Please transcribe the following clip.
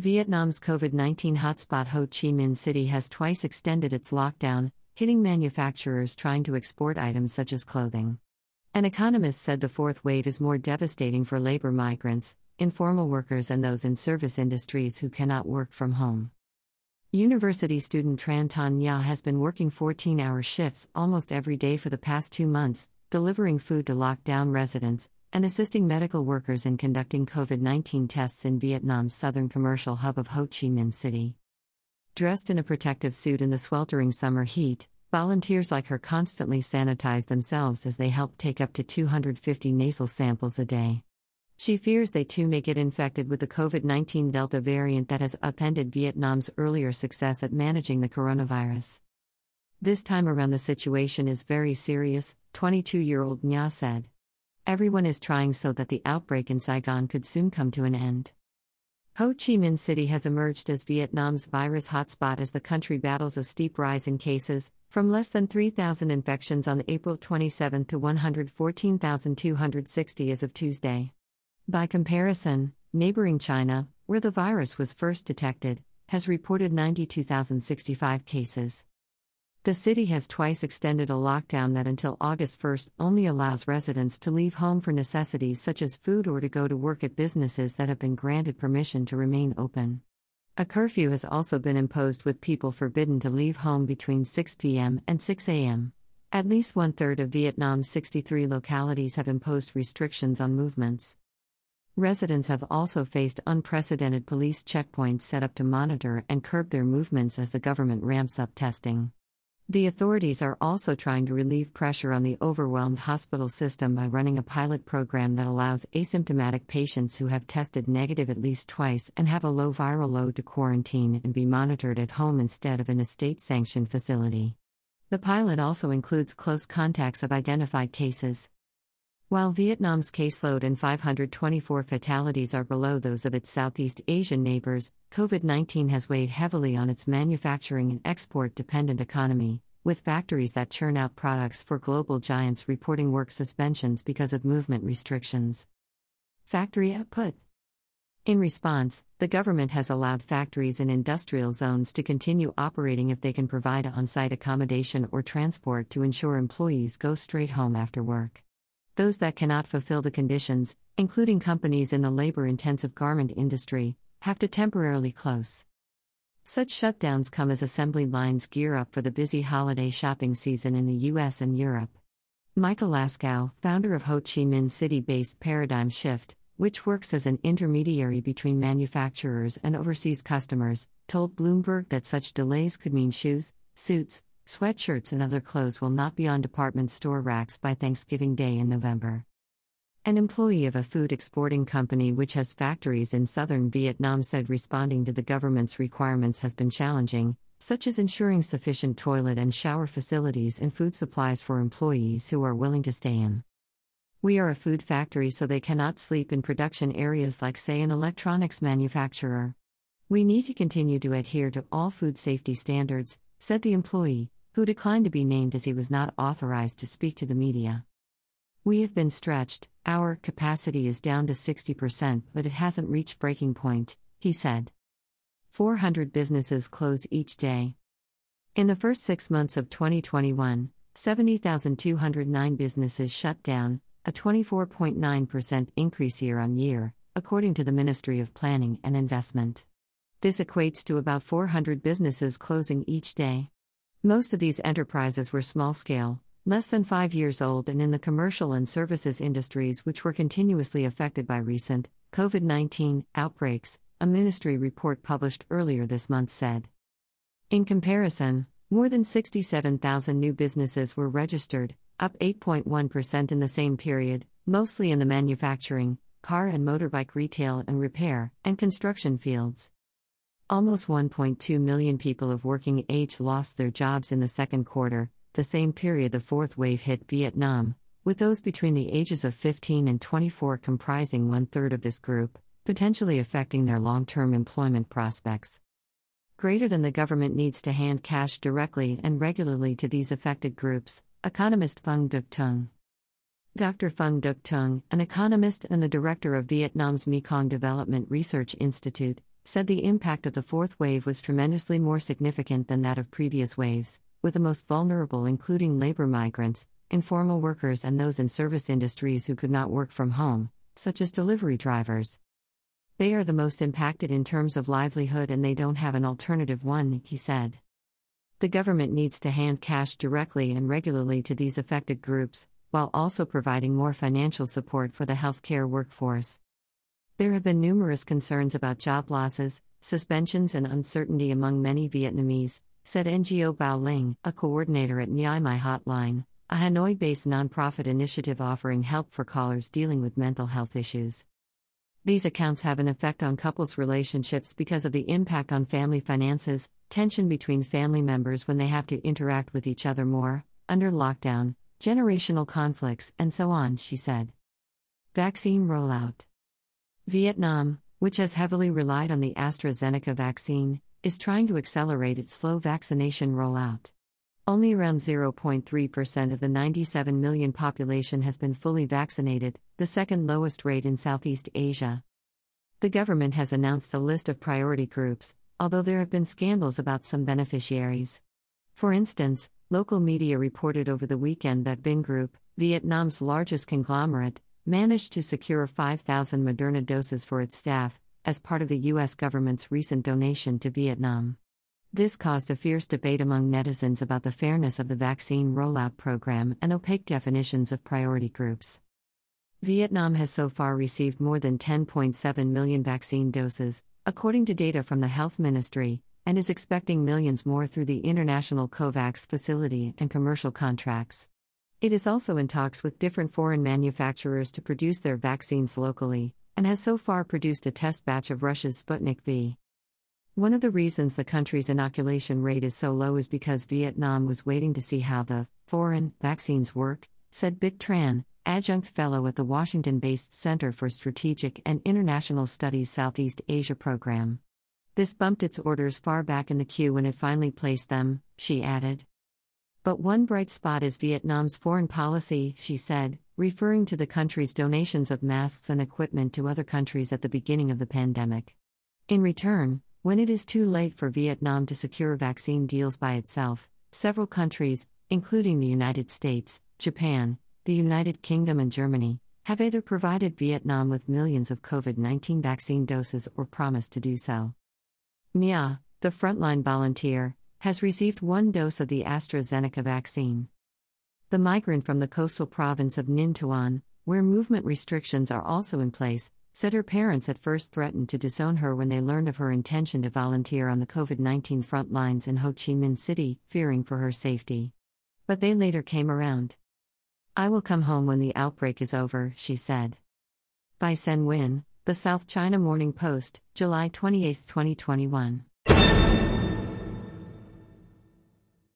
Vietnam's COVID 19 hotspot Ho Chi Minh City has twice extended its lockdown, hitting manufacturers trying to export items such as clothing. An economist said the fourth wave is more devastating for labor migrants, informal workers, and those in service industries who cannot work from home. University student Tran Ton Nha has been working 14 hour shifts almost every day for the past two months, delivering food to lockdown residents, and assisting medical workers in conducting COVID 19 tests in Vietnam's southern commercial hub of Ho Chi Minh City. Dressed in a protective suit in the sweltering summer heat, volunteers like her constantly sanitize themselves as they help take up to 250 nasal samples a day. She fears they too may get infected with the COVID 19 Delta variant that has upended Vietnam's earlier success at managing the coronavirus. This time around, the situation is very serious, 22 year old Nha said. Everyone is trying so that the outbreak in Saigon could soon come to an end. Ho Chi Minh City has emerged as Vietnam's virus hotspot as the country battles a steep rise in cases, from less than 3,000 infections on April 27 to 114,260 as of Tuesday. By comparison, neighboring China, where the virus was first detected, has reported 92,065 cases. The city has twice extended a lockdown that until August 1 only allows residents to leave home for necessities such as food or to go to work at businesses that have been granted permission to remain open. A curfew has also been imposed with people forbidden to leave home between 6 p.m. and 6 a.m. At least one third of Vietnam's 63 localities have imposed restrictions on movements. Residents have also faced unprecedented police checkpoints set up to monitor and curb their movements as the government ramps up testing. The authorities are also trying to relieve pressure on the overwhelmed hospital system by running a pilot program that allows asymptomatic patients who have tested negative at least twice and have a low viral load to quarantine and be monitored at home instead of in a state sanctioned facility. The pilot also includes close contacts of identified cases. While Vietnam's caseload and 524 fatalities are below those of its Southeast Asian neighbors, COVID 19 has weighed heavily on its manufacturing and export dependent economy, with factories that churn out products for global giants reporting work suspensions because of movement restrictions. Factory output In response, the government has allowed factories in industrial zones to continue operating if they can provide on site accommodation or transport to ensure employees go straight home after work. Those that cannot fulfill the conditions, including companies in the labor intensive garment industry, have to temporarily close. Such shutdowns come as assembly lines gear up for the busy holiday shopping season in the US and Europe. Michael Laskow, founder of Ho Chi Minh City based Paradigm Shift, which works as an intermediary between manufacturers and overseas customers, told Bloomberg that such delays could mean shoes, suits, Sweatshirts and other clothes will not be on department store racks by Thanksgiving Day in November. An employee of a food exporting company which has factories in southern Vietnam said responding to the government's requirements has been challenging, such as ensuring sufficient toilet and shower facilities and food supplies for employees who are willing to stay in. We are a food factory, so they cannot sleep in production areas like, say, an electronics manufacturer. We need to continue to adhere to all food safety standards, said the employee, who declined to be named as he was not authorized to speak to the media. We have been stretched, our capacity is down to 60%, but it hasn't reached breaking point, he said. 400 businesses close each day. In the first six months of 2021, 70,209 businesses shut down, a 24.9% increase year on year, according to the Ministry of Planning and Investment. This equates to about 400 businesses closing each day. Most of these enterprises were small scale, less than five years old, and in the commercial and services industries, which were continuously affected by recent COVID 19 outbreaks, a ministry report published earlier this month said. In comparison, more than 67,000 new businesses were registered, up 8.1% in the same period, mostly in the manufacturing, car and motorbike retail and repair, and construction fields. Almost 1.2 million people of working age lost their jobs in the second quarter, the same period the fourth wave hit Vietnam, with those between the ages of 15 and 24 comprising one third of this group, potentially affecting their long term employment prospects. Greater than the government needs to hand cash directly and regularly to these affected groups, economist Phung Duc Tung. Dr. Phung Duc Tung, an economist and the director of Vietnam's Mekong Development Research Institute, said the impact of the fourth wave was tremendously more significant than that of previous waves, with the most vulnerable including labor migrants, informal workers, and those in service industries who could not work from home, such as delivery drivers. They are the most impacted in terms of livelihood and they don't have an alternative one, he said. The government needs to hand cash directly and regularly to these affected groups, while also providing more financial support for the healthcare workforce. There have been numerous concerns about job losses, suspensions, and uncertainty among many Vietnamese, said Ngo Bao Linh, a coordinator at Ngày Mai Hotline, a Hanoi based nonprofit initiative offering help for callers dealing with mental health issues. These accounts have an effect on couples' relationships because of the impact on family finances, tension between family members when they have to interact with each other more, under lockdown, generational conflicts, and so on, she said. Vaccine rollout. Vietnam, which has heavily relied on the AstraZeneca vaccine, is trying to accelerate its slow vaccination rollout. Only around 0.3% of the 97 million population has been fully vaccinated, the second lowest rate in Southeast Asia. The government has announced a list of priority groups, although there have been scandals about some beneficiaries. For instance, local media reported over the weekend that Vingroup, Vietnam's largest conglomerate, managed to secure 5,000 Moderna doses for its staff, as part of the U.S. government's recent donation to Vietnam. This caused a fierce debate among netizens about the fairness of the vaccine rollout program and opaque definitions of priority groups. Vietnam has so far received more than 10.7 million vaccine doses, according to data from the Health Ministry, and is expecting millions more through the international COVAX facility and commercial contracts. It is also in talks with different foreign manufacturers to produce their vaccines locally, and has so far produced a test batch of Russia's Sputnik V. One of the reasons the country's inoculation rate is so low is because Vietnam was waiting to see how the foreign vaccines work, said Bích Tran, adjunct fellow at the Washington based Center for Strategic and International Studies Southeast Asia program. This bumped its orders far back in the queue when it finally placed them, she added. But one bright spot is Vietnam's foreign policy, she said, referring to the country's donations of masks and equipment to other countries at the beginning of the pandemic. In return, when it is too late for Vietnam to secure vaccine deals by itself, several countries, including the United States, Japan, the United Kingdom, and Germany, have either provided Vietnam with millions of COVID 19 vaccine doses or promised to do so. Mia, the frontline volunteer, has received one dose of the AstraZeneca vaccine. The migrant from the coastal province of Ninh Thuan, where movement restrictions are also in place, said her parents at first threatened to disown her when they learned of her intention to volunteer on the COVID 19 front lines in Ho Chi Minh City, fearing for her safety. But they later came around. I will come home when the outbreak is over, she said. By Sen Nguyen, The South China Morning Post, July 28, 2021.